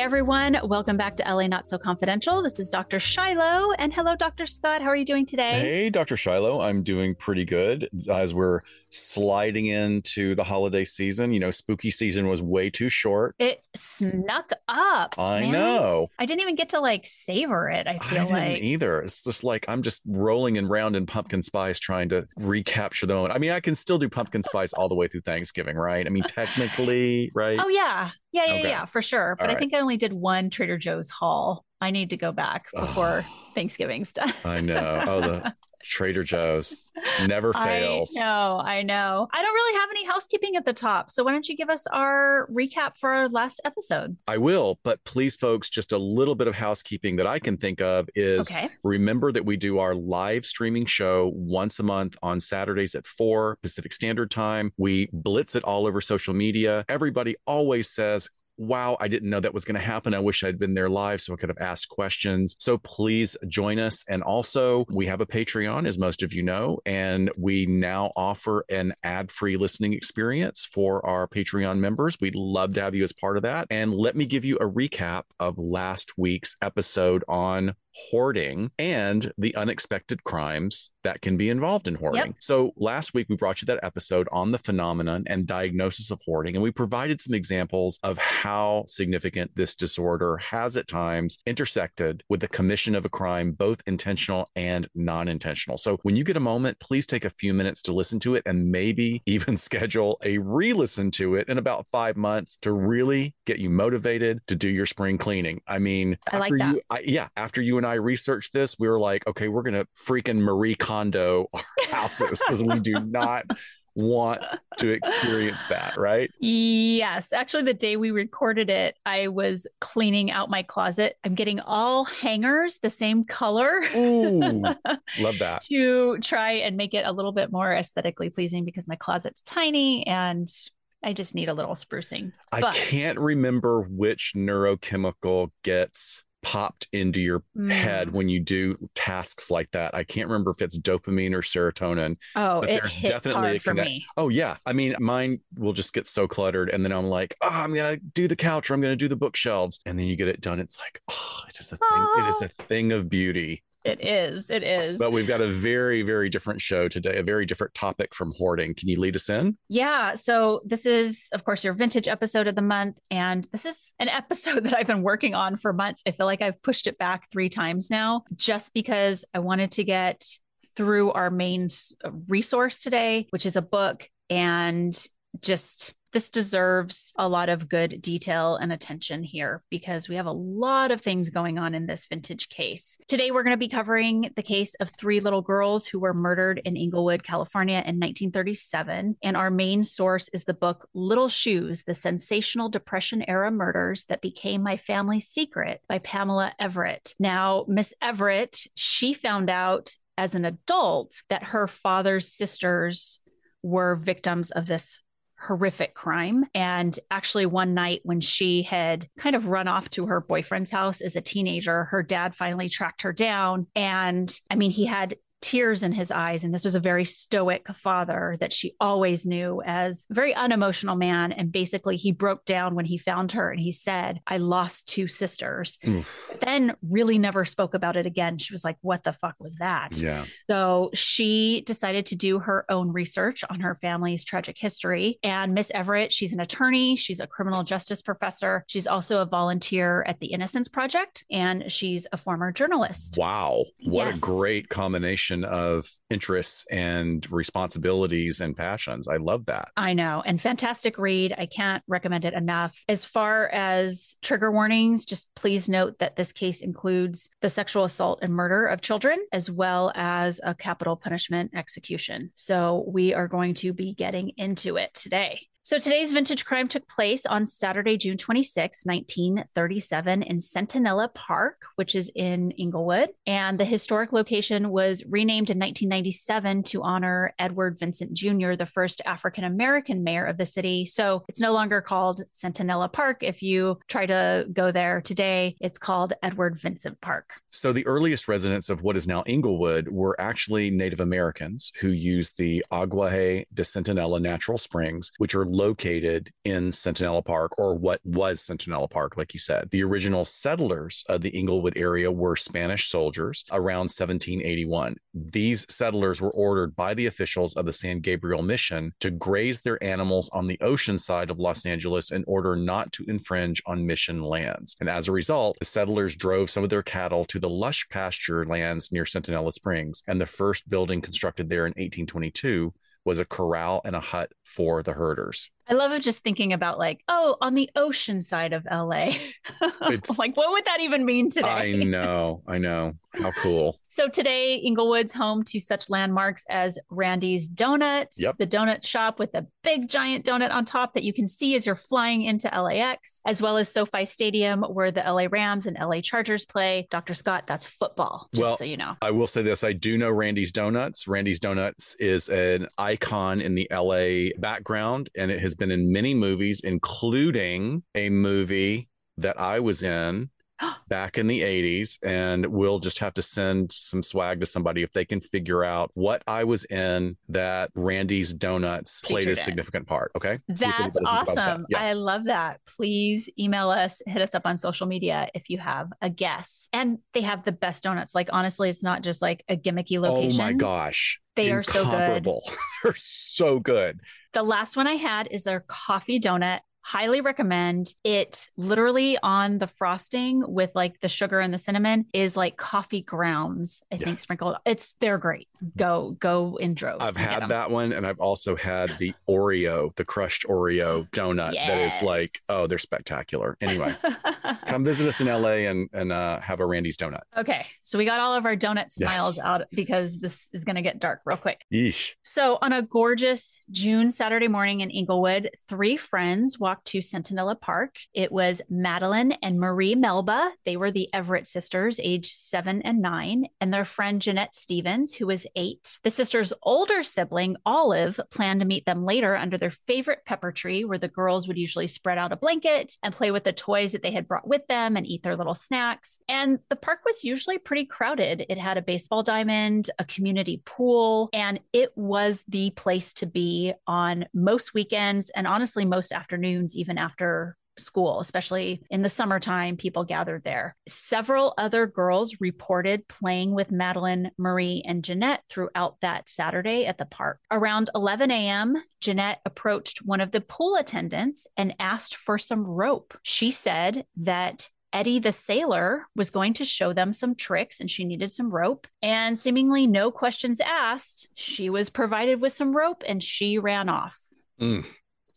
Hey everyone, welcome back to LA Not So Confidential. This is Dr. Shiloh, and hello, Dr. Scott. How are you doing today? Hey, Dr. Shiloh. I'm doing pretty good as we're sliding into the holiday season. You know, spooky season was way too short. It snuck up. I man. know. I didn't even get to like savor it. I I feel didn't like either. It's just like I'm just rolling and round in pumpkin spice trying to recapture the moment. I mean, I can still do pumpkin spice all the way through Thanksgiving, right? I mean, technically, right? Oh yeah. Yeah, yeah, Okay. yeah, for sure. But All I right. think I only did one Trader Joe's haul. I need to go back before Thanksgiving's done. I know. Oh, the Trader Joe's never fails. I know, I know. I don't really have any housekeeping at the top. So why don't you give us our recap for our last episode? I will, but please, folks, just a little bit of housekeeping that I can think of is Okay. Remember that we do our live streaming show once a month on Saturdays at 4 Pacific Standard Time. We blitz it all over social media. Everybody always says, Wow, I didn't know that was going to happen. I wish I'd been there live so I could have asked questions. So please join us. And also, we have a Patreon, as most of you know, and we now offer an ad free listening experience for our Patreon members. We'd love to have you as part of that. And let me give you a recap of last week's episode on hoarding and the unexpected crimes that can be involved in hoarding. Yep. So last week we brought you that episode on the phenomenon and diagnosis of hoarding and we provided some examples of how significant this disorder has at times intersected with the commission of a crime both intentional and non-intentional. So when you get a moment please take a few minutes to listen to it and maybe even schedule a re-listen to it in about 5 months to really get you motivated to do your spring cleaning. I mean, I like after that. you I, yeah, after you and I researched this, we were like, okay, we're gonna freaking Marie Kondo our houses because we do not want to experience that, right? Yes. Actually, the day we recorded it, I was cleaning out my closet. I'm getting all hangers the same color Ooh, love that. to try and make it a little bit more aesthetically pleasing because my closet's tiny and I just need a little sprucing. I But- can't remember which neurochemical gets popped into your head Mm. when you do tasks like that. I can't remember if it's dopamine or serotonin. Oh, But it there's hits definitely hard a for connect- me. Oh yeah. I mean, mine will just get so cluttered and then I'm like, oh, I'm gonna do the couch or I'm gonna do the bookshelves. And then you get it done. It's like, oh, it is a thing, it is a thing of beauty. It is. It is. But we've got a very, very different show today, a very different topic from hoarding. Can you lead us in? Yeah. So this is, of course, your vintage episode of the month. And this is an episode that I've been working on for months. I feel like I've pushed it back three times now just because I wanted to get through our main resource today, which is a book. And just this deserves a lot of good detail and attention here because we have a lot of things going on in this vintage case. Today, we're going to be covering the case of three little girls who were murdered in Inglewood, California in 1937. And our main source is the book Little Shoes The Sensational Depression Era Murders That Became My Family's Secret by Pamela Everett. Now, Miss Everett, she found out as an adult that her father's sisters were victims of this horrific crime. And actually, one night when she had kind of run off to her boyfriend's house as a teenager, her dad finally tracked her down. And I mean, he had tears in his eyes. And this was a very stoic father that she always knew as a very unemotional man. And basically, he broke down when he found her and he said, I lost two sisters. Then really never spoke about it again. She was like, What the fuck was that? Yeah. So she decided to do her own research on her family's tragic history. And Miss Everett, she's an attorney, she's a criminal justice professor, she's also a volunteer at the Innocence Project, and she's a former journalist. Wow. What Yes. a great combination of interests and responsibilities and passions. I love that. I know, and fantastic read. I can't recommend it enough. As far as trigger warnings, just please note that this case includes the sexual assault and murder of children, as well as a capital punishment execution. So we are going to be getting into it today. So today's vintage crime took place on Saturday, June 26, 1937 in Centinela Park, which is in Inglewood. And the historic location was renamed in 1997 to honor Edward Vincent Jr., the first African American mayor of the city. So it's no longer called Centinela Park. If you try to go there today, it's called Edward Vincent Park. So, the earliest residents of what is now Inglewood were actually Native Americans who used the Aguaje de Centinela natural springs, which are located in Centinela Park or what was Centinela Park, like you said. The original settlers of the Inglewood area were Spanish soldiers around 1781. These settlers were ordered by the officials of the San Gabriel Mission to graze their animals on the ocean side of Los Angeles in order not to infringe on mission lands. And as a result, the settlers drove some of their cattle to the lush pasture lands near Centinela Springs. And the first building constructed there in 1822 was a corral and a hut for the herders. I love it just thinking about like, oh, on the ocean side of LA. like, what would that even mean today? I know. I know. How cool. so today, Inglewood's home to such landmarks as Randy's Donuts, Yep. the donut shop with the big giant donut on top that you can see as you're flying into LAX, as well as SoFi Stadium where the LA Rams and LA Chargers play. Dr. Scott, that's football, just Well, so you know. I will say this I do know Randy's Donuts. Randy's Donuts is an icon in the LA background, and it has been in many movies, including a movie that I was in back in the 80s. And we'll just have to send some swag to somebody if they can figure out what I was in that Randy's Donuts played a in. significant part. Okay. That's can that. awesome. Yeah. I love that. Please email us, hit us up on social media if you have a guess. And they have the best donuts. Like, honestly, it's not just like a gimmicky location. Oh my gosh. They are so good. They're so good. The last one I had is their coffee donut. Highly recommend it. Literally on the frosting with like the sugar and the cinnamon is like coffee grounds, I Yeah. think sprinkled. It's they're great. Go go in droves. I've had that one, and I've also had the Oreo, the crushed Oreo donut. That is like, oh, they're spectacular. Anyway, come visit us in LA and and uh, have a Randy's donut. okay, so we got all of our donut smiles Yes. out because this is going to get dark real quick. Yeesh. So, on a gorgeous June Saturday morning in Inglewood, three friends walked to Centinela Park. It was Madeline and Marie Melba. They were the Everett sisters, age seven and nine, and their friend Jeanette Stevens, who was eight. The sisters' older sibling, Olive, planned to meet them later under their favorite pepper tree, where the girls would usually spread out a blanket and play with the toys that they had brought with them and eat their little snacks. And the park was usually pretty crowded. It had a baseball diamond, a community pool, and it was the place to be on most weekends and honestly, most afternoons, even after school, especially in the summertime, people gathered there. Several other girls reported playing with Madeline, Marie, and Jeanette throughout that Saturday at the park. Around 11 a.m., Jeanette approached one of the pool attendants and asked for some rope. She said that Eddie the sailor was going to show them some tricks and she needed some rope. And seemingly no questions asked, she was provided with some rope and she ran off. Mm.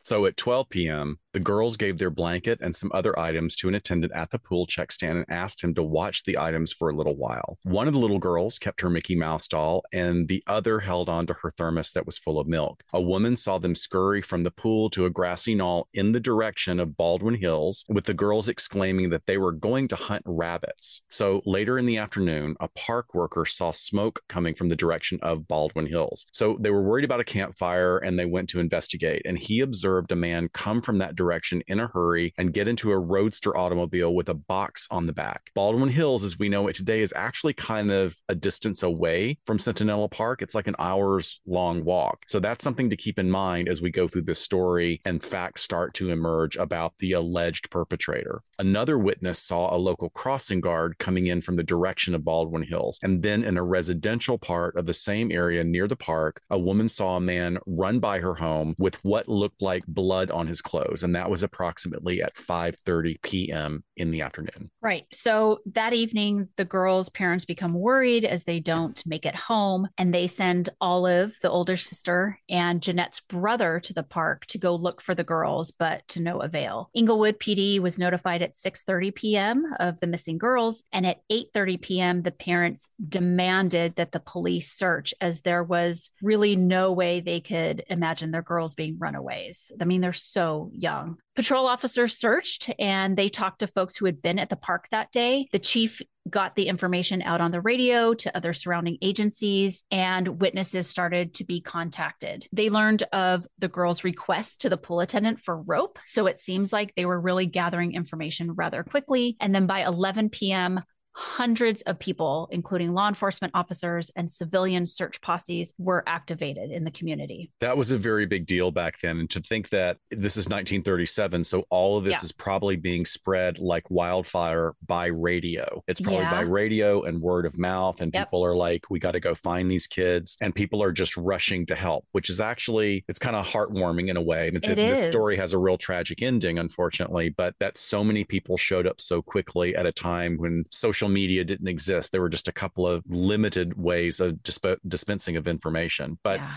So at 12 p.m., the girls gave their blanket and some other items to an attendant at the pool check stand and asked him to watch the items for a little while. One of the little girls kept her Mickey Mouse doll, and the other held on to her thermos that was full of milk. A woman saw them scurry from the pool to a grassy knoll in the direction of Baldwin Hills, with the girls exclaiming that they were going to hunt rabbits. So later in the afternoon, a park worker saw smoke coming from the direction of Baldwin Hills. So they were worried about a campfire and they went to investigate. And he observed a man come from that direction in a hurry and get into a roadster automobile with a box on the back. Baldwin Hills, as we know it today, is actually kind of a distance away from Centinela Park. It's like an hour's long walk. So that's something to keep in mind as we go through this story and facts start to emerge about the alleged perpetrator. Another witness saw a local crossing guard coming in from the direction of Baldwin Hills. And then in a residential part of the same area near the park, a woman saw a man run by her home with what looked like blood on his clothes. And that was approximately at 5:30 p.m. in the afternoon. Right. So that evening, the girls' parents become worried as they don't make it home, and they send Olive, the older sister, and Jeanette's brother to the park to go look for the girls, but to no avail. Inglewood PD was notified at 6:30 p.m. of the missing girls, and at 8:30 p.m., the parents demanded that the police search, as there was really no way they could imagine their girls being runaways. I mean, they're so young. Patrol officers searched and they talked to folks who had been at the park that day. The chief got the information out on the radio to other surrounding agencies, and witnesses started to be contacted. They learned of the girls' request to the pool attendant for rope. So it seems like they were really gathering information rather quickly. And then by 11 p.m., hundreds of people, including law enforcement officers and civilian search posses, were activated in the community. That was a very big deal back then. And to think that this is 1937, so all of this yeah. is probably being spread like wildfire by radio. It's probably yeah. by radio and word of mouth. And yep. people are like, we got to go find these kids. And people are just rushing to help, which is actually, it's kind of heartwarming in a way. And it's, it this story has a real tragic ending, unfortunately, but that so many people showed up so quickly at a time when social media didn't exist. There were just a couple of limited ways of disp- dispensing of information. But yeah.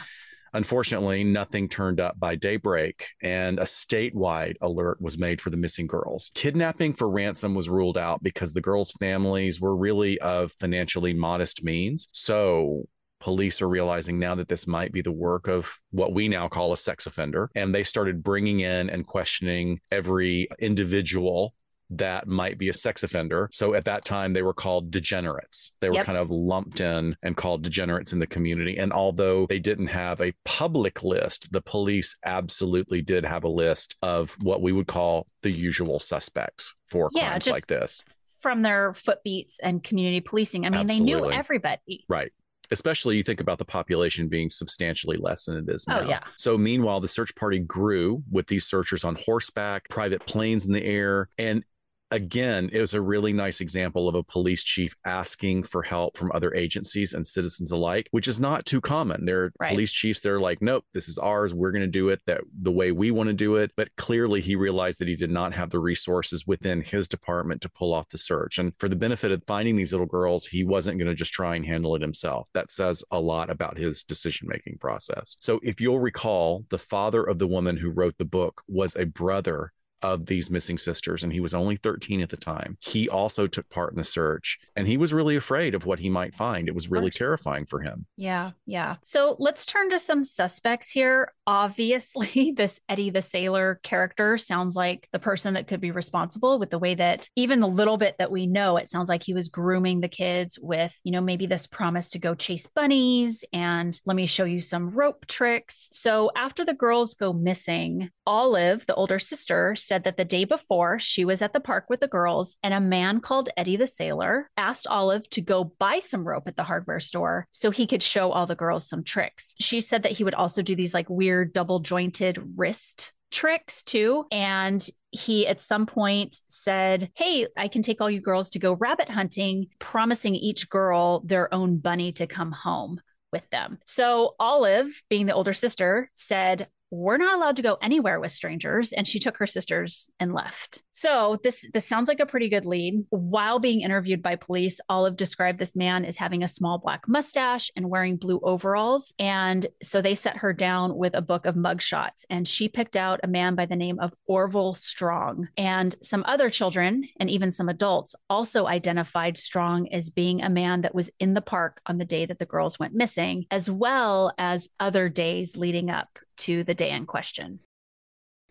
Unfortunately, nothing turned up by daybreak, and a statewide alert was made for the missing girls. Kidnapping for ransom was ruled out because the girls' families were really of financially modest means. So, police are realizing now that this might be the work of what we now call a sex offender. And they started bringing in and questioning every individual that might be a sex offender. So at that time, they were called degenerates. They were yep. kind of lumped in and called degenerates in the community. And although they didn't have a public list, the police absolutely did have a list of what we would call the usual suspects for yeah, crimes like this. From their footbeats and community policing. I mean, absolutely. they knew everybody. Right especially you think about the population being substantially less than it is oh, now. Oh, yeah. So meanwhile, the search party grew with these searchers on horseback, private planes in the air, and again, it was a really nice example of a police chief asking for help from other agencies and citizens alike, which is not too common. There are right. police chiefs they're like, nope, this is ours. We're going to do it that the way we want to do it. But clearly, he realized that he did not have the resources within his department to pull off the search. And for the benefit of finding these little girls, he wasn't going to just try and handle it himself. That says a lot about his decision making process. So, if you'll recall, the father of the woman who wrote the book was a brother of these missing sisters, and he was only 13 at the time. He also took part in the search, and he was really afraid of what he might find. It was really terrifying for him. Yeah, yeah. So let's turn to some suspects here. Obviously, this Eddie the Sailor character sounds like the person that could be responsible with the way that even the little bit that we know, it sounds like he was grooming the kids with, you know, maybe this promise to go chase bunnies and let me show you some rope tricks. So after the girls go missing, Olive, the older sister, said that the day before she was at the park with the girls and a man called Eddie the Sailor asked Olive to go buy some rope at the hardware store so he could show all the girls some tricks. She said that he would also do these like weird double jointed wrist tricks too. And he at some point said, Hey, I can take all you girls to go rabbit hunting, promising each girl their own bunny to come home with them. So Olive, being the older sister, said, we're not allowed to go anywhere with strangers and she took her sisters and left. So this this sounds like a pretty good lead. While being interviewed by police olive described this man as having a small black mustache and wearing blue overalls. And so they set her down with a book of mugshots and she picked out a man by the name of orville strong. And some other children and even some adults also identified strong as being a man that was in the park on the day that the girls went missing as well as other days leading up to the day in question.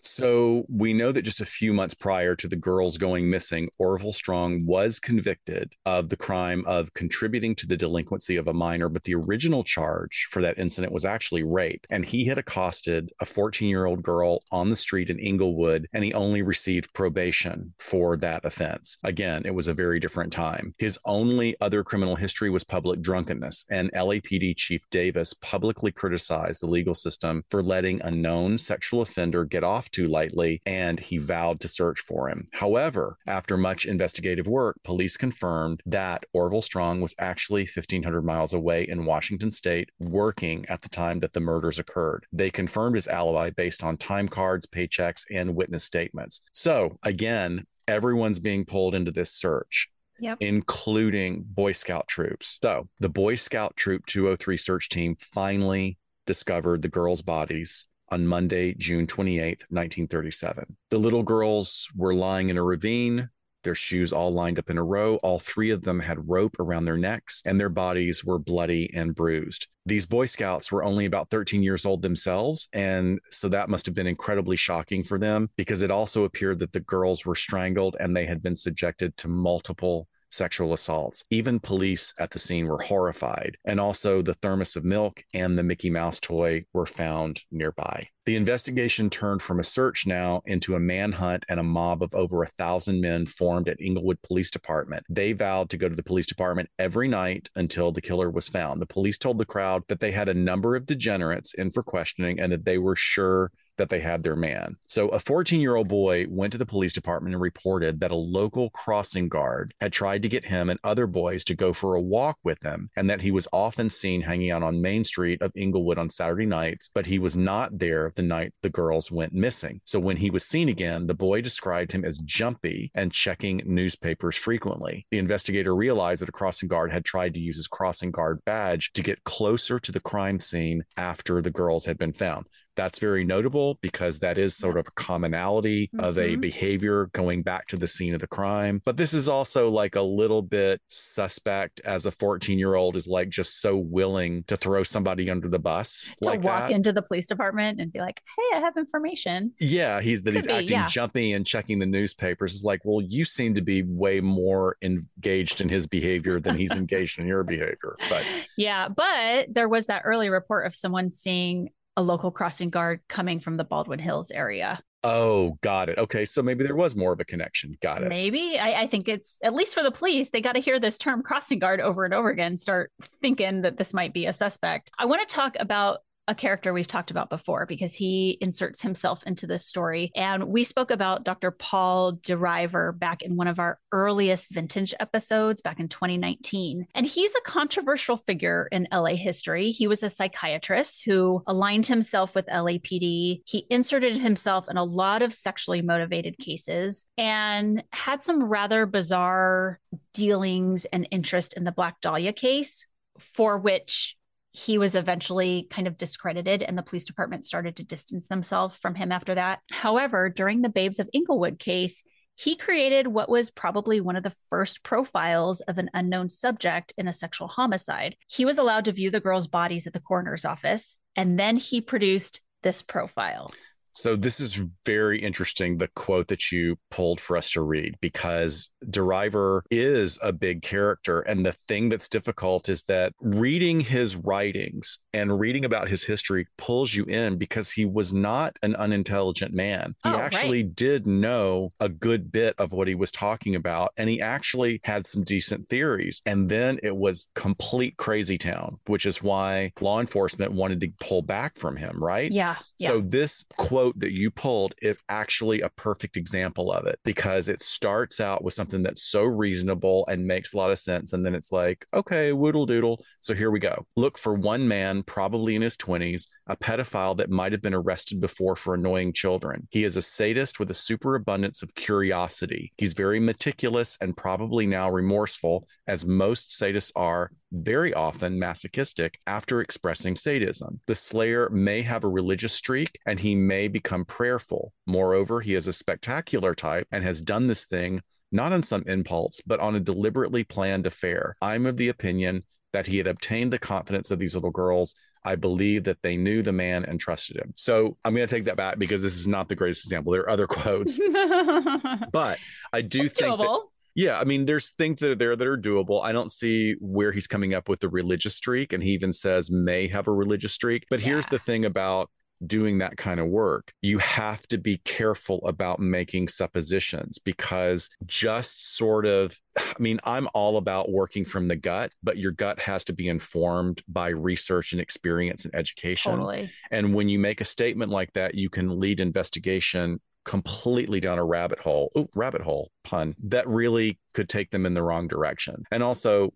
So we know that just a few months prior to the girls going missing, Orville Strong was convicted of the crime of contributing to the delinquency of a minor, but the original charge for that incident was actually rape. And he had accosted a 14 year old girl on the street in Inglewood, and he only received probation for that offense. Again, it was a very different time. His only other criminal history was public drunkenness, and LAPD Chief Davis publicly criticized the legal system for letting a known sexual offender get off too lightly, and he vowed to search for him. However, after much investigative work, police confirmed that Orville Strong was actually 1,500 miles away in Washington state working at the time that the murders occurred. They confirmed his alibi based on time cards, paychecks, and witness statements. So, again, everyone's being pulled into this search. Yep. including Boy Scout troops. So the Boy Scout Troop 203 search team finally discovered the girls' bodies on Monday, June 28th, 1937. The little girls were lying in a ravine, their shoes all lined up in a row. All three of them had rope around their necks, and their bodies were bloody and bruised. These Boy Scouts were only about 13 years old themselves. And so that must have been incredibly shocking for them because it also appeared that the girls were strangled and they had been subjected to multiple sexual assaults. Even police at the scene were horrified. And also, the thermos of milk and the Mickey Mouse toy were found nearby. The investigation turned from a search now into a manhunt and a mob of over a thousand men formed at Inglewood Police Department. They vowed to go to the police department every night until the killer was found. The police told the crowd that they had a number of degenerates in for questioning and that they were sure that they had their man. So a 14 year old boy went to the police department and reported that a local crossing guard had tried to get him and other boys to go for a walk with him, and that he was often seen hanging out on Main Street of Inglewood on Saturday nights, but he was not there the night the girls went missing. So when he was seen again, the boy described him as jumpy and checking newspapers frequently. The investigator realized that a crossing guard had tried to use his crossing guard badge to get closer to the crime scene after the girls had been found that's very notable because that is sort of a commonality mm-hmm. of a mm-hmm. behavior going back to the scene of the crime. But this is also like a little bit suspect as a 14 year old is like just so willing to throw somebody under the bus. To like walk that. into the police department and be like, hey, I have information. Yeah, he's that Could he's be, acting yeah. jumpy and checking the newspapers. Is like, well, you seem to be way more engaged in his behavior than he's engaged in your behavior. But yeah, but there was that early report of someone seeing a local crossing guard coming from the Baldwin Hills area. Oh, got it. Okay. So maybe there was more of a connection. Got it. Maybe. I, I think it's, at least for the police, they got to hear this term crossing guard over and over again, start thinking that this might be a suspect. I want to talk about a character we've talked about before because he inserts himself into this story. And we spoke about Dr. Paul DeRiver back in one of our earliest vintage episodes back in 2019. And he's a controversial figure in LA history. He was a psychiatrist who aligned himself with LAPD. He inserted himself in a lot of sexually motivated cases and had some rather bizarre dealings and interest in the Black Dahlia case, for which he was eventually kind of discredited and the police department started to distance themselves from him after that. However, during the Babes of Inglewood case, he created what was probably one of the first profiles of an unknown subject in a sexual homicide. He was allowed to view the girls' bodies at the coroner's office, and then he produced this profile. So this is very interesting, the quote that you pulled for us to read, because DeRiver is a big character. And the thing that's difficult is that reading his writings and reading about his history pulls you in because he was not an unintelligent man. He oh, actually right. did know a good bit of what he was talking about. And he actually had some decent theories. And then it was complete crazy town, which is why law enforcement wanted to pull back from him, right? Yeah. So yeah. this quote quote that you pulled is actually a perfect example of it because it starts out with something that's so reasonable and makes a lot of sense. And then it's like, okay, woodle doodle. So here we go. Look for one man, probably in his 20s, a pedophile that might have been arrested before for annoying children. He is a sadist with a superabundance of curiosity. He's very meticulous and probably now remorseful, as most sadists are, very often masochistic after expressing sadism. The slayer may have a religious streak and he may become prayerful. Moreover, he is a spectacular type and has done this thing not on some impulse, but on a deliberately planned affair. I'm of the opinion that he had obtained the confidence of these little girls. I believe that they knew the man and trusted him. So I'm going to take that back because this is not the greatest example. There are other quotes, but I do it's think doable. That, yeah, I mean, there's things that are there that are doable. I don't see where he's coming up with the religious streak, and he even says may have a religious streak. But yeah. here's the thing about doing that kind of work, you have to be careful about making suppositions because just sort of, I mean, I'm all about working from the gut, but your gut has to be informed by research and experience and education. Totally. And when you make a statement like that, you can lead investigation completely down a rabbit hole. Ooh, rabbit hole pun that really could take them in the wrong direction. And also,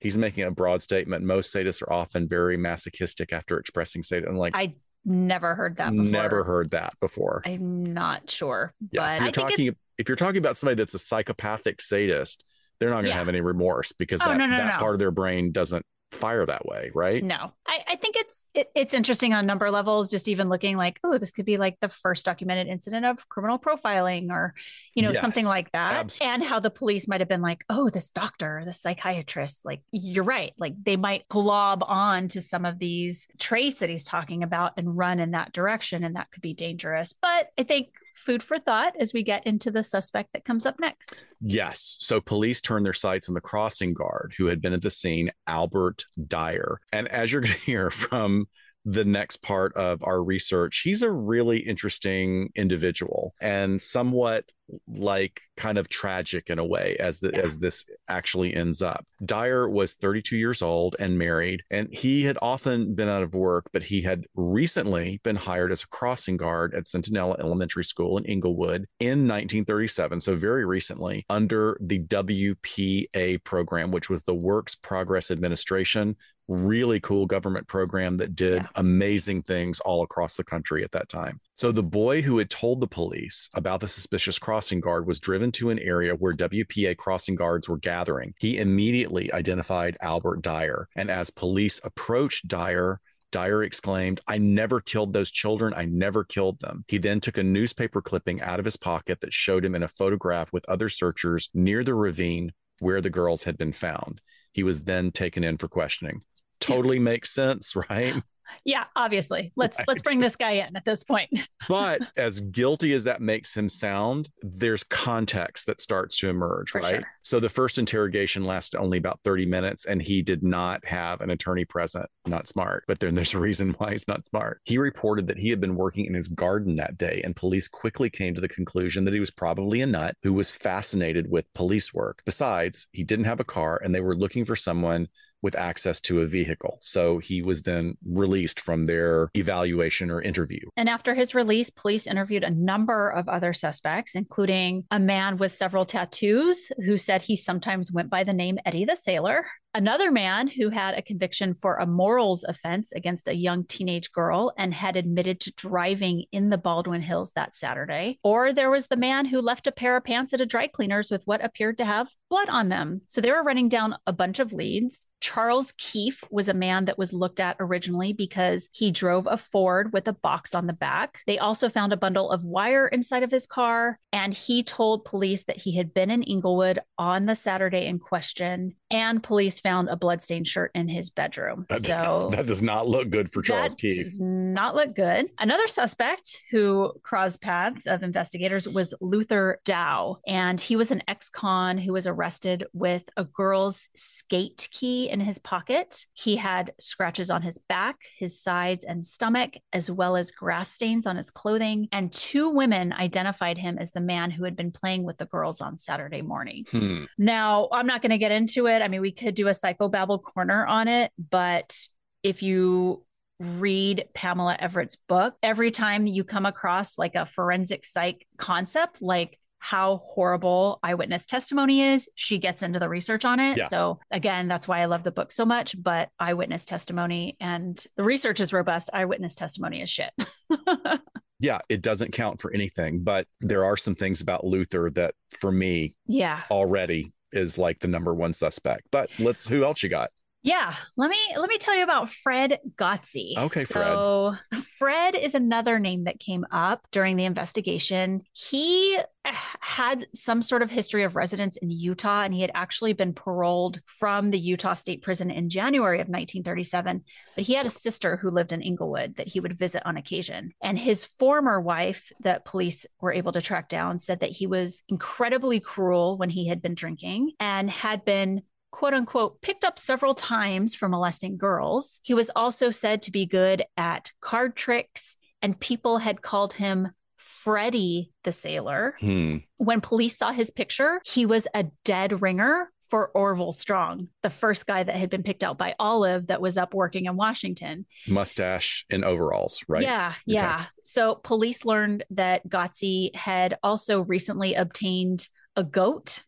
he's making a broad statement. Most sadists are often very masochistic after expressing sadism. Like I never heard that before. Never heard that before. I'm not sure. Yeah. But if you're talking if you're talking about somebody that's a psychopathic sadist, they're not going to yeah. have any remorse because oh, that, no, no, that no. part of their brain doesn't fire that way, right? No, I, I think it's it, it's interesting on number levels. Just even looking like, oh, this could be like the first documented incident of criminal profiling, or you know, yes, something like that, absolutely. and how the police might have been like, oh, this doctor, this psychiatrist. Like, you're right. Like they might glob on to some of these traits that he's talking about and run in that direction, and that could be dangerous. But I think food for thought as we get into the suspect that comes up next. Yes. So police turned their sights on the crossing guard who had been at the scene, Albert Dyer. And as you're going to hear from the next part of our research, he's a really interesting individual and somewhat like kind of tragic in a way as the, yeah. as this actually ends up. Dyer was 32 years old and married and he had often been out of work but he had recently been hired as a crossing guard at Centinela Elementary School in Inglewood in 1937 so very recently under the WPA program which was the Works Progress Administration really cool government program that did yeah. amazing things all across the country at that time. So the boy who had told the police about the suspicious crossing guard was driven to an area where WPA crossing guards were gathering. He immediately identified Albert Dyer. And as police approached Dyer, Dyer exclaimed, I never killed those children. I never killed them. He then took a newspaper clipping out of his pocket that showed him in a photograph with other searchers near the ravine where the girls had been found. He was then taken in for questioning totally makes sense, right? Yeah, obviously. Let's right. let's bring this guy in at this point. but as guilty as that makes him sound, there's context that starts to emerge, For right? Sure. So the first interrogation lasted only about 30 minutes and he did not have an attorney present. Not smart, but then there's a reason why he's not smart. He reported that he had been working in his garden that day and police quickly came to the conclusion that he was probably a nut who was fascinated with police work. Besides, he didn't have a car and they were looking for someone with access to a vehicle. So he was then released from their evaluation or interview. And after his release, police interviewed a number of other suspects, including a man with several tattoos who said he sometimes went by the name Eddie the Sailor. Another man who had a conviction for a morals offense against a young teenage girl and had admitted to driving in the Baldwin Hills that Saturday. Or there was the man who left a pair of pants at a dry cleaner's with what appeared to have blood on them. So they were running down a bunch of leads. Charles Keefe was a man that was looked at originally because he drove a Ford with a box on the back. They also found a bundle of wire inside of his car, and he told police that he had been in Inglewood on the Saturday in question and police found a bloodstained shirt in his bedroom. That so does, that does not look good for Charles Keefe. Does not look good. Another suspect who crossed paths of investigators was Luther Dow, and he was an ex-con who was arrested with a girl's skate key in his pocket. He had scratches on his back, his sides, and stomach, as well as grass stains on his clothing. And two women identified him as the man who had been playing with the girls on Saturday morning. Hmm. Now, I'm not going to get into it. I mean, we could do a psychobabble corner on it, but if you read Pamela Everett's book, every time you come across like a forensic psych concept, like how horrible eyewitness testimony is, she gets into the research on it. Yeah. So, again, that's why I love the book so much. But eyewitness testimony and the research is robust. Eyewitness testimony is shit. yeah, it doesn't count for anything. But there are some things about Luther that, for me, yeah, already is like the number one suspect. But let's who else you got? Yeah, let me let me tell you about Fred Gotze. Okay, Fred. So Fred is another name that came up during the investigation. He had some sort of history of residence in Utah, and he had actually been paroled from the Utah State Prison in January of 1937. But he had a sister who lived in Inglewood that he would visit on occasion. And his former wife, that police were able to track down, said that he was incredibly cruel when he had been drinking and had been quote unquote picked up several times for molesting girls. He was also said to be good at card tricks, and people had called him Freddie the Sailor. Hmm. When police saw his picture, he was a dead ringer for Orville Strong, the first guy that had been picked out by Olive that was up working in Washington. Mustache and overalls, right? Yeah, yeah. Okay. So police learned that Gotze had also recently obtained a goat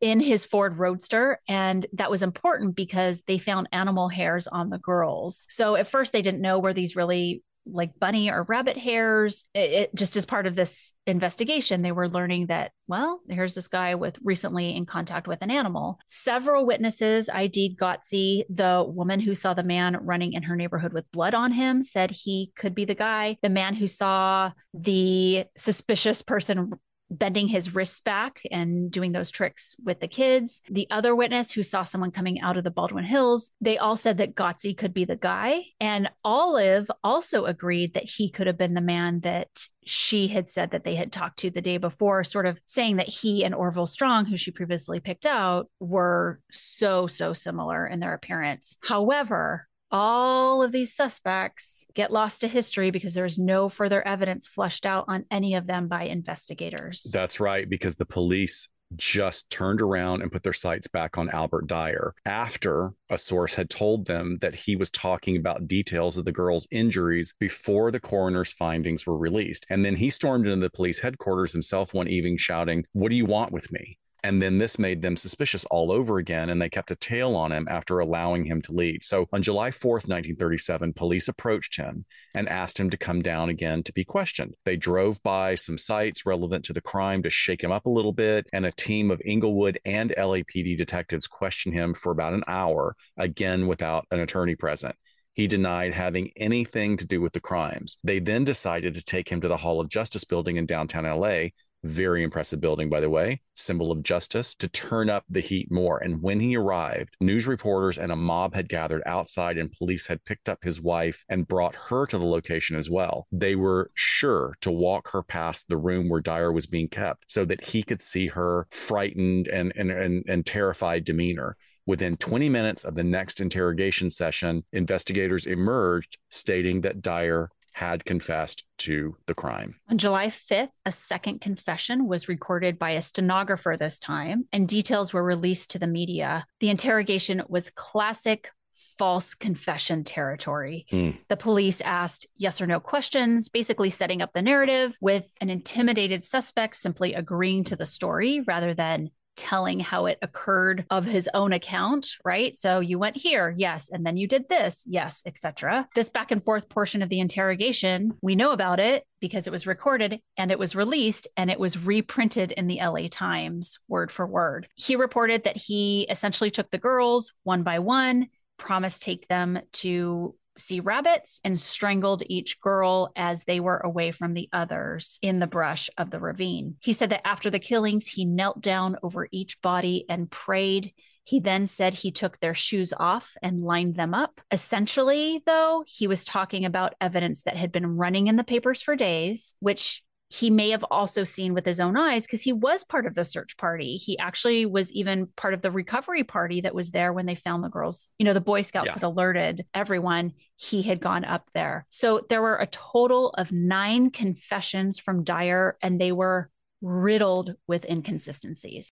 in his Ford Roadster. And that was important because they found animal hairs on the girls. So at first they didn't know where these really like bunny or rabbit hairs. It, it, just as part of this investigation, they were learning that, well, here's this guy with recently in contact with an animal. Several witnesses ID'd Gotze. The woman who saw the man running in her neighborhood with blood on him said he could be the guy. The man who saw the suspicious person bending his wrists back and doing those tricks with the kids. The other witness who saw someone coming out of the Baldwin Hills, they all said that Gotze could be the guy. And Olive also agreed that he could have been the man that she had said that they had talked to the day before, sort of saying that he and Orville Strong, who she previously picked out, were so, so similar in their appearance. However, all of these suspects get lost to history because there's no further evidence flushed out on any of them by investigators. That's right, because the police just turned around and put their sights back on Albert Dyer after a source had told them that he was talking about details of the girl's injuries before the coroner's findings were released. And then he stormed into the police headquarters himself one evening shouting, What do you want with me? And then this made them suspicious all over again, and they kept a tail on him after allowing him to leave. So on July 4th, 1937, police approached him and asked him to come down again to be questioned. They drove by some sites relevant to the crime to shake him up a little bit, and a team of Inglewood and LAPD detectives questioned him for about an hour, again without an attorney present. He denied having anything to do with the crimes. They then decided to take him to the Hall of Justice building in downtown LA very impressive building, by the way, symbol of justice, to turn up the heat more. And when he arrived, news reporters and a mob had gathered outside, and police had picked up his wife and brought her to the location as well. They were sure to walk her past the room where Dyer was being kept so that he could see her frightened and, and, and, and terrified demeanor. Within 20 minutes of the next interrogation session, investigators emerged stating that Dyer had confessed to the crime. On July 5th, a second confession was recorded by a stenographer this time, and details were released to the media. The interrogation was classic false confession territory. Mm. The police asked yes or no questions, basically setting up the narrative with an intimidated suspect simply agreeing to the story rather than telling how it occurred of his own account, right? So you went here, yes, and then you did this, yes, etc. This back and forth portion of the interrogation, we know about it because it was recorded and it was released and it was reprinted in the LA Times word for word. He reported that he essentially took the girls one by one, promised take them to see rabbits and strangled each girl as they were away from the others in the brush of the ravine. He said that after the killings, he knelt down over each body and prayed. He then said he took their shoes off and lined them up. Essentially, though, he was talking about evidence that had been running in the papers for days, which he may have also seen with his own eyes because he was part of the search party. He actually was even part of the recovery party that was there when they found the girls. You know, the Boy Scouts yeah. had alerted everyone he had gone up there. So there were a total of nine confessions from Dyer, and they were riddled with inconsistencies.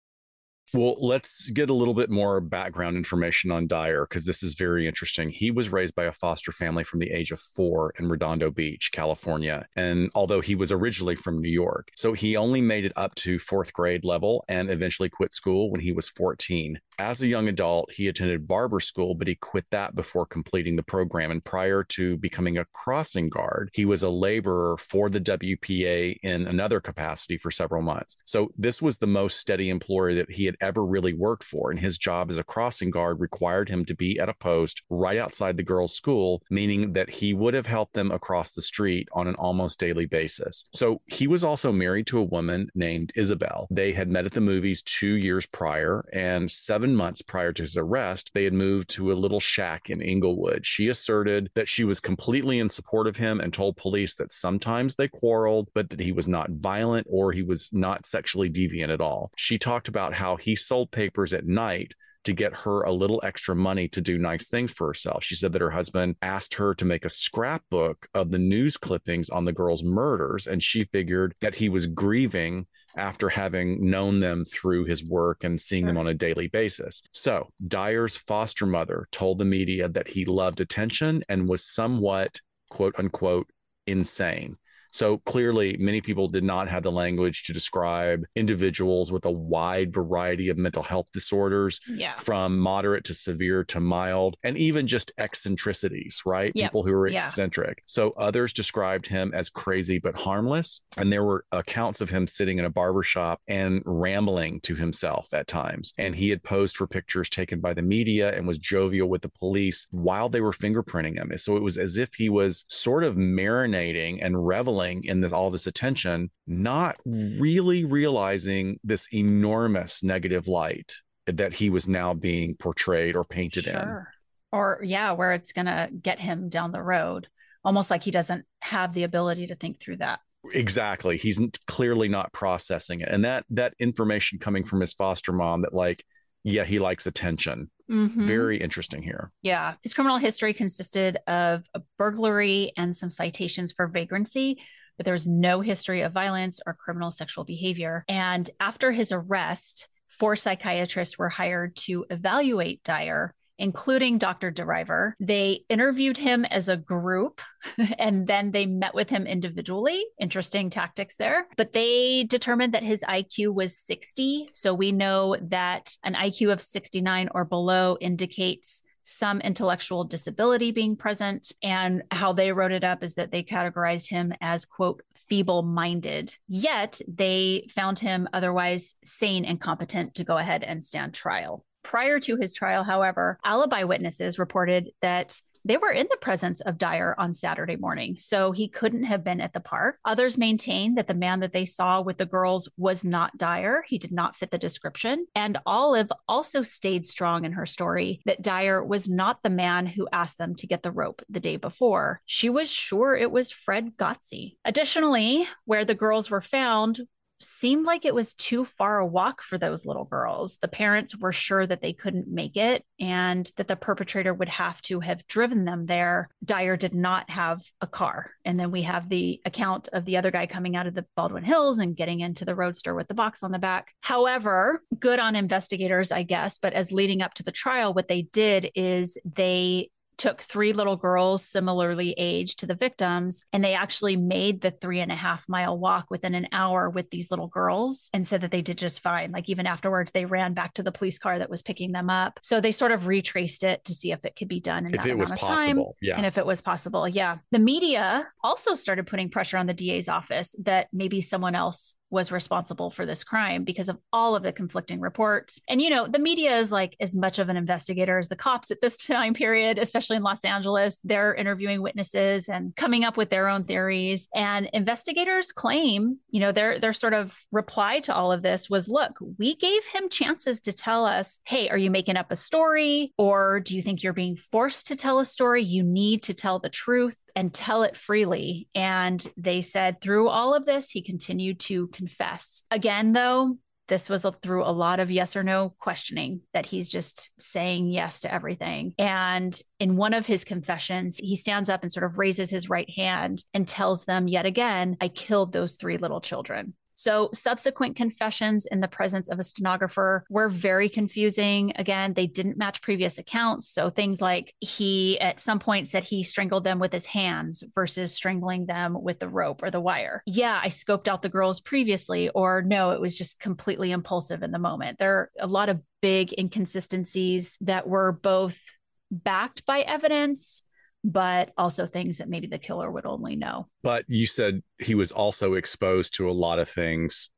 Well, let's get a little bit more background information on Dyer because this is very interesting. He was raised by a foster family from the age of four in Redondo Beach, California. And although he was originally from New York, so he only made it up to fourth grade level and eventually quit school when he was 14. As a young adult, he attended barber school, but he quit that before completing the program. And prior to becoming a crossing guard, he was a laborer for the WPA in another capacity for several months. So this was the most steady employer that he had ever really worked for. And his job as a crossing guard required him to be at a post right outside the girls' school, meaning that he would have helped them across the street on an almost daily basis. So he was also married to a woman named Isabel. They had met at the movies two years prior, and seven seven months prior to his arrest, they had moved to a little shack in Inglewood. She asserted that she was completely in support of him and told police that sometimes they quarreled, but that he was not violent or he was not sexually deviant at all. She talked about how he sold papers at night to get her a little extra money to do nice things for herself. She said that her husband asked her to make a scrapbook of the news clippings on the girls' murders, and she figured that he was grieving after having known them through his work and seeing them on a daily basis. So, Dyer's foster mother told the media that he loved attention and was somewhat, quote unquote, insane. So clearly, many people did not have the language to describe individuals with a wide variety of mental health disorders, yeah. from moderate to severe to mild, and even just eccentricities, right? Yep. People who were eccentric. Yeah. So others described him as crazy but harmless. And there were accounts of him sitting in a barbershop and rambling to himself at times. And he had posed for pictures taken by the media and was jovial with the police while they were fingerprinting him. So it was as if he was sort of marinating and reveling reveling in this all this attention, not hmm. really realizing this enormous negative light that he was now being portrayed or painted sure. in. Or yeah, where it's gonna get him down the road. Almost like he doesn't have the ability to think through that exactly he's clearly not processing it and that that information coming from his foster mom that like yeah he likes attention Mm-hmm. Very interesting here. Yeah. His criminal history consisted of a burglary and some citations for vagrancy, but there was no history of violence or criminal sexual behavior. And after his arrest, four psychiatrists were hired to evaluate Dyer including Dr. DeRiver. They interviewed him as a group and then they met with him individually. Interesting tactics there. But they determined that his IQ was 60. So we know that an IQ of 69 or below indicates some intellectual disability being present. And how they wrote it up is that they categorized him as, quote, feeble minded. Yet they found him otherwise sane and competent to go ahead and stand trial. Prior to his trial, however, alibi witnesses reported that they were in the presence of Dyer on Saturday morning, so he couldn't have been at the park. Others maintain that the man that they saw with the girls was not Dyer. He did not fit the description. And Olive also stayed strong in her story that Dyer was not the man who asked them to get the rope the day before. She was sure it was Fred Gotze. Additionally, where the girls were found seemed like it was too far a walk for those little girls. The parents were sure that they couldn't make it and that the perpetrator would have to have driven them there. Dyer did not have a car. And then we have the account of the other guy coming out of the Baldwin Hills and getting into the roadster with the box on the back. However, good on investigators, I guess. But as leading up to the trial, what they did is they took three little girls similarly aged to the victims and they actually made the three and a half mile walk within an hour with these little girls and said that they did just fine. Like even afterwards they ran back to the police car that was picking them up. So they sort of retraced it to see if it could be done in if that it amount was of possible time, yeah. and if it was possible yeah. The media also started putting pressure on the da's office that maybe someone else was responsible for this crime because of all of the conflicting reports. And, you know, the media is like as much of an investigator as the cops at this time period, especially in Los Angeles. They're interviewing witnesses and coming up with their own theories. And investigators claim, you know, their their sort of reply to all of this was, look, we gave him chances to tell us, hey, are you making up a story? Or do you think you're being forced to tell a story? You need to tell the truth and tell it freely. And they said through all of this, he continued to confess. Again, though, this was through a lot of yes or no questioning that he's just saying yes to everything. And in one of his confessions, he stands up and sort of raises his right hand and tells them yet again, I killed those three little children. So, subsequent confessions in the presence of a stenographer were very confusing. Again, they didn't match previous accounts. So, things like he at some point said he strangled them with his hands versus strangling them with the rope or the wire. Yeah, I scoped out the girls previously, or no, it was just completely impulsive in the moment. There are a lot of big inconsistencies that were both backed by evidence but also things that maybe the killer would only know. But you said he was also exposed to a lot of things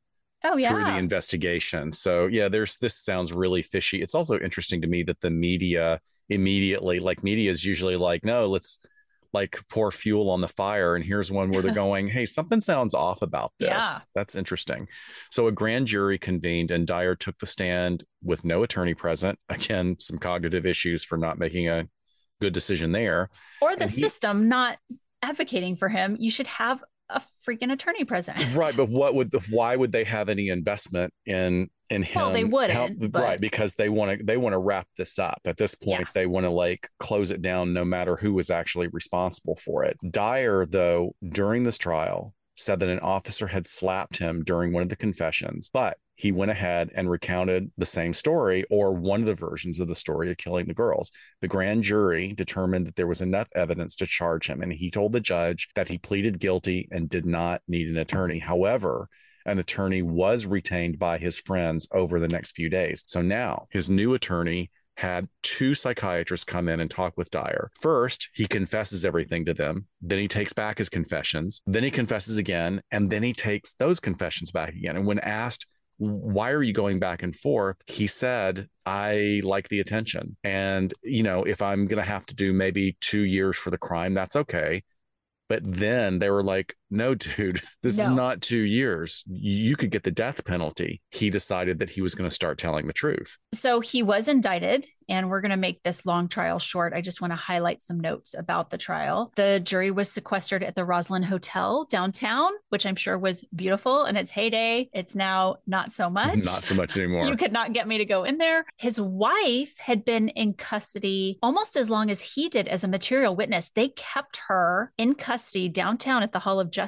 oh yeah through the investigation. So yeah there's this sounds really fishy. It's also interesting to me that the media immediately like media is usually like no let's like pour fuel on the fire and here's one where they're going hey something sounds off about this yeah. that's interesting. So a grand jury convened and dyer took the stand with no attorney present. Again some cognitive issues for not making a good decision there. Or the he, system not advocating for him. You should have a freaking attorney present. Right, but what would the, why would they have any investment in in him? Well, they wouldn't. but... Right, because they want to they want to wrap this up. At this point, yeah. they want to like close it down no matter who was actually responsible for it. Dyer though during this trial said that an officer had slapped him during one of the confessions, but he went ahead and recounted the same story or one of the versions of the story of killing the girls. The grand jury determined that there was enough evidence to charge him, and he told the judge that he pleaded guilty and did not need an attorney. However, an attorney was retained by his friends over the next few days. So now his new attorney had two psychiatrists come in and talk with Dyer. First, he confesses everything to them. Then he takes back his confessions. Then he confesses again. And then he takes those confessions back again. And when asked, why are you going back and forth? He said, I like the attention. And, you know, if I'm going to have to do maybe two years for the crime, that's okay. But then they were like, no, dude, this no. is not two years. You could get the death penalty. He decided that he was going to start telling the truth. So he was indicted, and we're going to make this long trial short. I just want to highlight some notes about the trial. The jury was sequestered at the Rosslyn Hotel downtown, which I'm sure was beautiful in its heyday. It's now not so much. Not so much anymore. you could not get me to go in there. His wife had been in custody almost as long as he did as a material witness. They kept her in custody downtown at the Hall of Justice.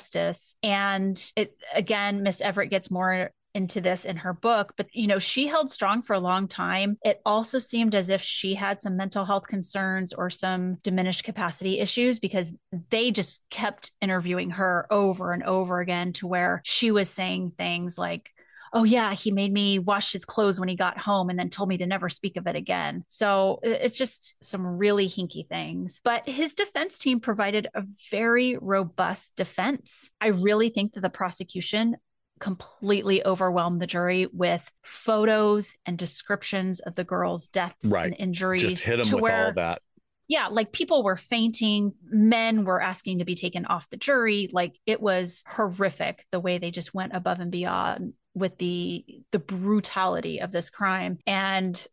And it again, Miss Everett gets more into this in her book, but you know, she held strong for a long time. It also seemed as if she had some mental health concerns or some diminished capacity issues because they just kept interviewing her over and over again to where she was saying things like, oh yeah he made me wash his clothes when he got home and then told me to never speak of it again so it's just some really hinky things but his defense team provided a very robust defense i really think that the prosecution completely overwhelmed the jury with photos and descriptions of the girl's deaths right. and injuries. Just hit them with where, all that. Yeah, like people were fainting, men were asking to be taken off the jury. Like it was horrific the way they just went above and beyond with the the brutality of this crime. And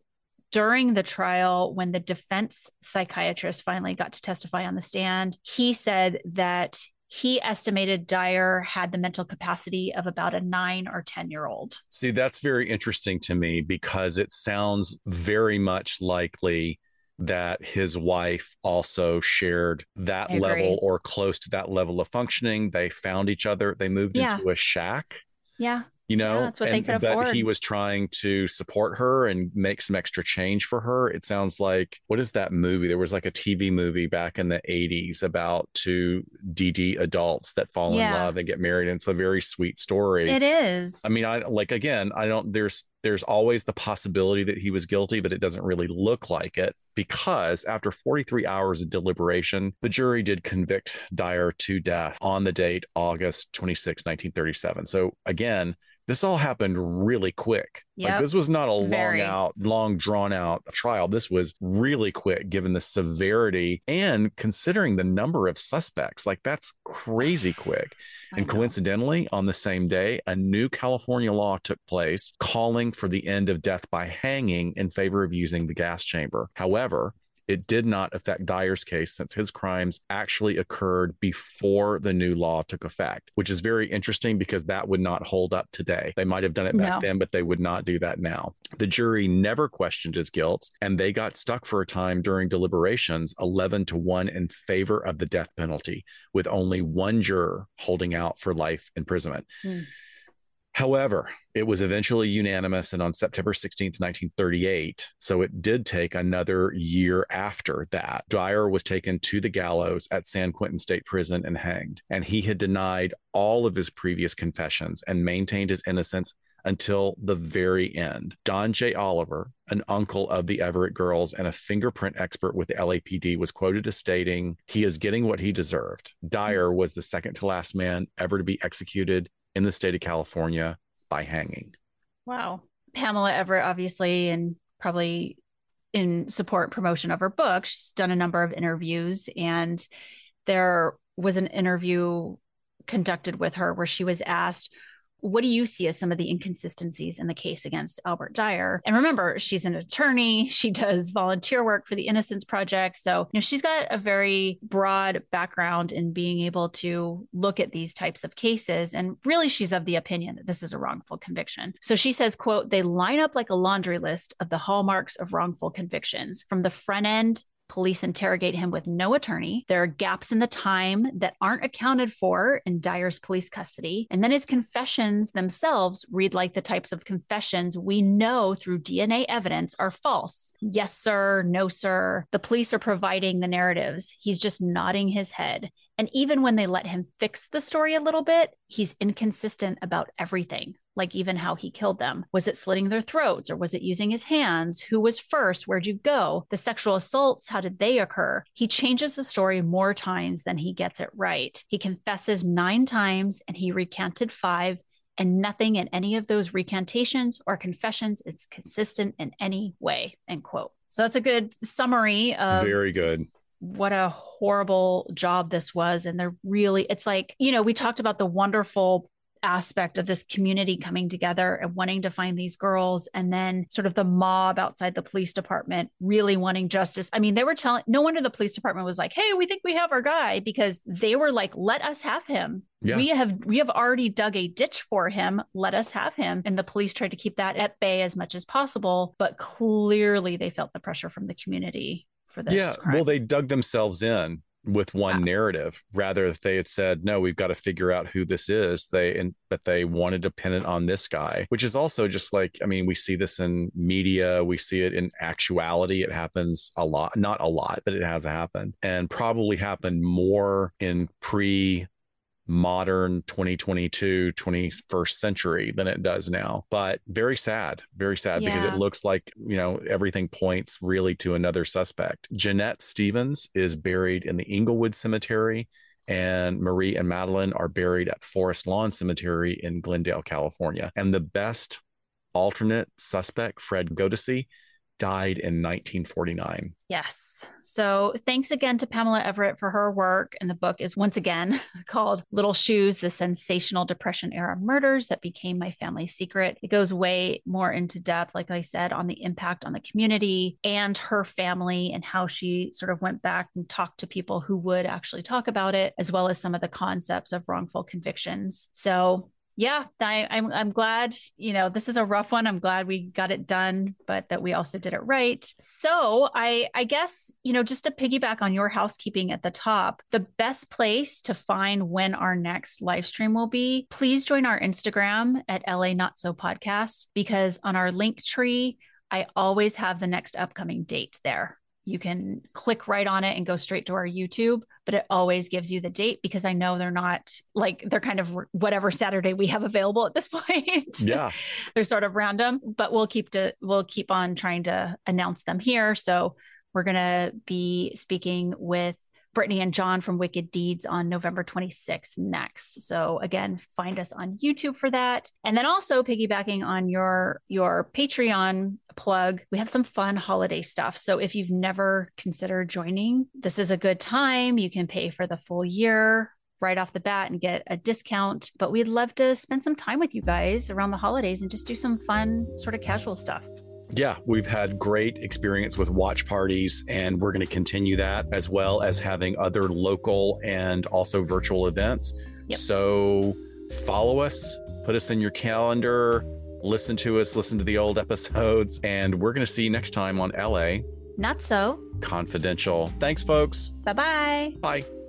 during the trial, when the defense psychiatrist finally got to testify on the stand, he said that he estimated Dyer had the mental capacity of about a nine or 10 year old. See, that's very interesting to me because it sounds very much likely that his wife also shared that level or close to that level of functioning. They found each other, they moved yeah. into a shack. Yeah you know yeah, that's what and, they could afford. but he was trying to support her and make some extra change for her it sounds like what is that movie there was like a tv movie back in the 80s about two dd adults that fall yeah. in love and get married and it's a very sweet story it is i mean i like again i don't there's there's always the possibility that he was guilty, but it doesn't really look like it because after 43 hours of deliberation, the jury did convict Dyer to death on the date August 26, 1937. So again, this all happened really quick. Yep. Like this was not a Very. long out, long drawn out trial. This was really quick given the severity and considering the number of suspects. Like that's crazy quick. and coincidentally, on the same day, a new California law took place calling for the end of death by hanging in favor of using the gas chamber. However, it did not affect Dyer's case since his crimes actually occurred before the new law took effect, which is very interesting because that would not hold up today. They might have done it back no. then, but they would not do that now. The jury never questioned his guilt, and they got stuck for a time during deliberations 11 to 1 in favor of the death penalty, with only one juror holding out for life imprisonment. Mm. However, it was eventually unanimous and on September 16th, 1938. So it did take another year after that. Dyer was taken to the gallows at San Quentin State Prison and hanged. And he had denied all of his previous confessions and maintained his innocence until the very end. Don J. Oliver, an uncle of the Everett girls and a fingerprint expert with the LAPD, was quoted as stating, He is getting what he deserved. Dyer was the second to last man ever to be executed in the state of California by hanging. Wow. Pamela Everett, obviously, and probably in support promotion of her book, she's done a number of interviews. And there was an interview conducted with her where she was asked, what do you see as some of the inconsistencies in the case against Albert Dyer? And remember, she's an attorney. She does volunteer work for the Innocence Project. So, you know, she's got a very broad background in being able to look at these types of cases. And really, she's of the opinion that this is a wrongful conviction. So she says, quote, they line up like a laundry list of the hallmarks of wrongful convictions from the front end Police interrogate him with no attorney. There are gaps in the time that aren't accounted for in Dyer's police custody. And then his confessions themselves read like the types of confessions we know through DNA evidence are false. Yes, sir. No, sir. The police are providing the narratives. He's just nodding his head. And even when they let him fix the story a little bit, he's inconsistent about everything, like even how he killed them. Was it slitting their throats or was it using his hands? Who was first? Where'd you go? The sexual assaults, how did they occur? He changes the story more times than he gets it right. He confesses nine times and he recanted five and nothing in any of those recantations or confessions is consistent in any way end quote so that's a good summary of very good what a horrible job this was. And they're really, it's like, you know, we talked about the wonderful aspect of this community coming together and wanting to find these girls and then sort of the mob outside the police department really wanting justice. I mean they were telling no wonder the police department was like hey we think we have our guy because they were like let us have him. Yeah. we have we have already dug a ditch for him. Let us have him. And the police tried to keep that at bay as much as possible but clearly they felt the pressure from the community for this yeah crime. well they dug themselves in with one ah. narrative rather if they had said no we've got to figure out who this is they and but they wanted to pin it on this guy which is also just like i mean we see this in media we see it in actuality it happens a lot not a lot but it has happened and probably happened more in pre modern 2022 21st century than it does now but very sad very sad yeah. because it looks like you know everything points really to another suspect jeanette stephens is buried in the inglewood cemetery and Marie and Madeline are buried at Forest Lawn Cemetery in Glendale, California. And the best alternate suspect, Fred Gotze, died in 1949. Yes. So thanks again to Pamela Everett for her work. And the book is once again called Little Shoes The Sensational Depression Era Murders That Became My Family's Secret. It goes way more into depth, like I said, on the impact on the community and her family and how she sort of went back and talked to people who would actually talk about it, as well as some of the concepts of wrongful convictions. So yeah, I, I'm I'm glad. You know, this is a rough one. I'm glad we got it done, but that we also did it right. So I I guess you know just to piggyback on your housekeeping at the top, the best place to find when our next live stream will be. Please join our Instagram at LA Not So Podcast because on our link tree. I always have the next upcoming date there you can click right on it and go straight to our YouTube, but it always gives you the date because I know they're not like they're kind of whatever Saturday we have available at this point. Yeah. they're sort of random, but we'll keep to we'll keep on trying to announce them here. So we're going to be speaking with Brittany and John from Wicked Deeds on November 26th next. So again, find us on YouTube for that. And then also piggybacking on your your Patreon plug, we have some fun holiday stuff. So if you've never considered joining, this is a good time. You can pay for the full year right off the bat and get a discount. But we'd love to spend some time with you guys around the holidays and just do some fun, sort of casual stuff yeah, we've had great experience with watch parties, and we're going to continue that as well as having other local and also virtual events. Yep. So follow us, put us in your calendar, listen to us, listen to the old episodes, and we're going to see you next time on LA. Not so confidential. Thanks, folks. Bye-bye. Bye.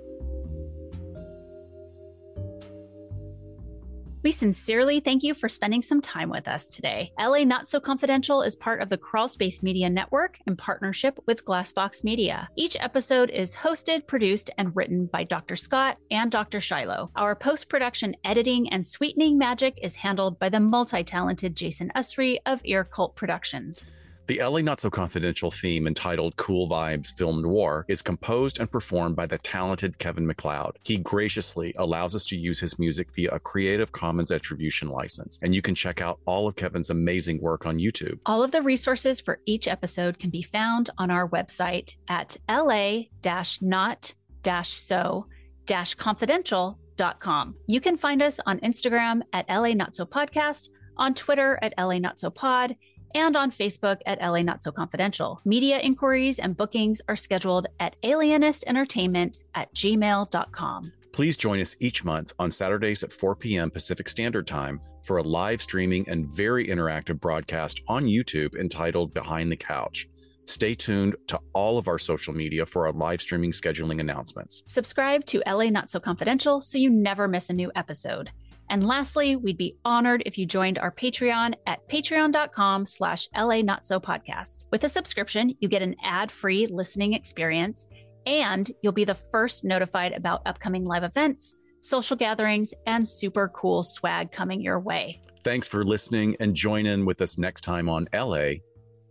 We sincerely thank you for spending some time with us today. LA Not So Confidential is part of the Crawl Space Media Network in partnership with Glassbox Media. Each episode is hosted, produced, and written by Dr. Scott and Dr. Shiloh. Our post production editing and sweetening magic is handled by the multi talented Jason Usry of Ear Cult Productions. The LA Not So Confidential theme entitled Cool Vibes Film Noir is composed and performed by the talented Kevin MacLeod. He graciously allows us to use his music via a Creative Commons attribution license, and you can check out all of Kevin's amazing work on YouTube. All of the resources for each episode can be found on our website at la-not-so-confidential.com. You can find us on Instagram at LA Not So Podcast, on Twitter at LA Not So Pod, and on Facebook at LA Not So Confidential. Media inquiries and bookings are scheduled at alienistentertainment at gmail.com. Please join us each month on Saturdays at 4 p.m. Pacific Standard Time for a live streaming and very interactive broadcast on YouTube entitled Behind the Couch. Stay tuned to all of our social media for our live streaming scheduling announcements. Subscribe to LA Not So Confidential so you never miss a new episode. And lastly, we'd be honored if you joined our Patreon at patreon.com slash LA Not So Podcast. With a subscription, you get an ad-free listening experience, and you'll be the first notified about upcoming live events, social gatherings, and super cool swag coming your way. Thanks for listening and join in with us next time on LA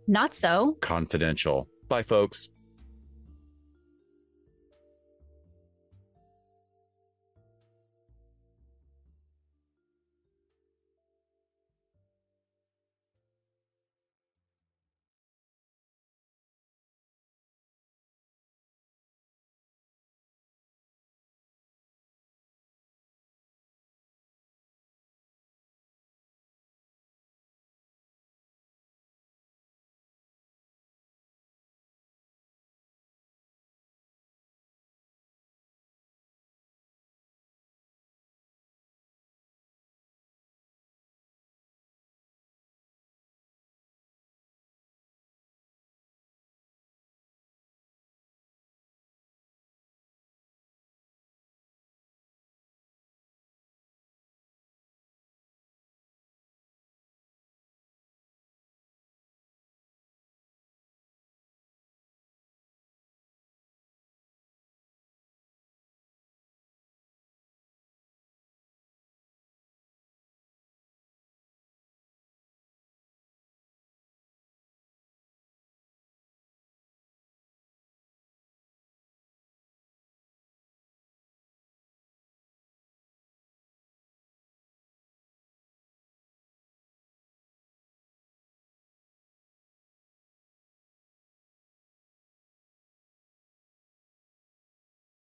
Not So Confidential. Bye, folks.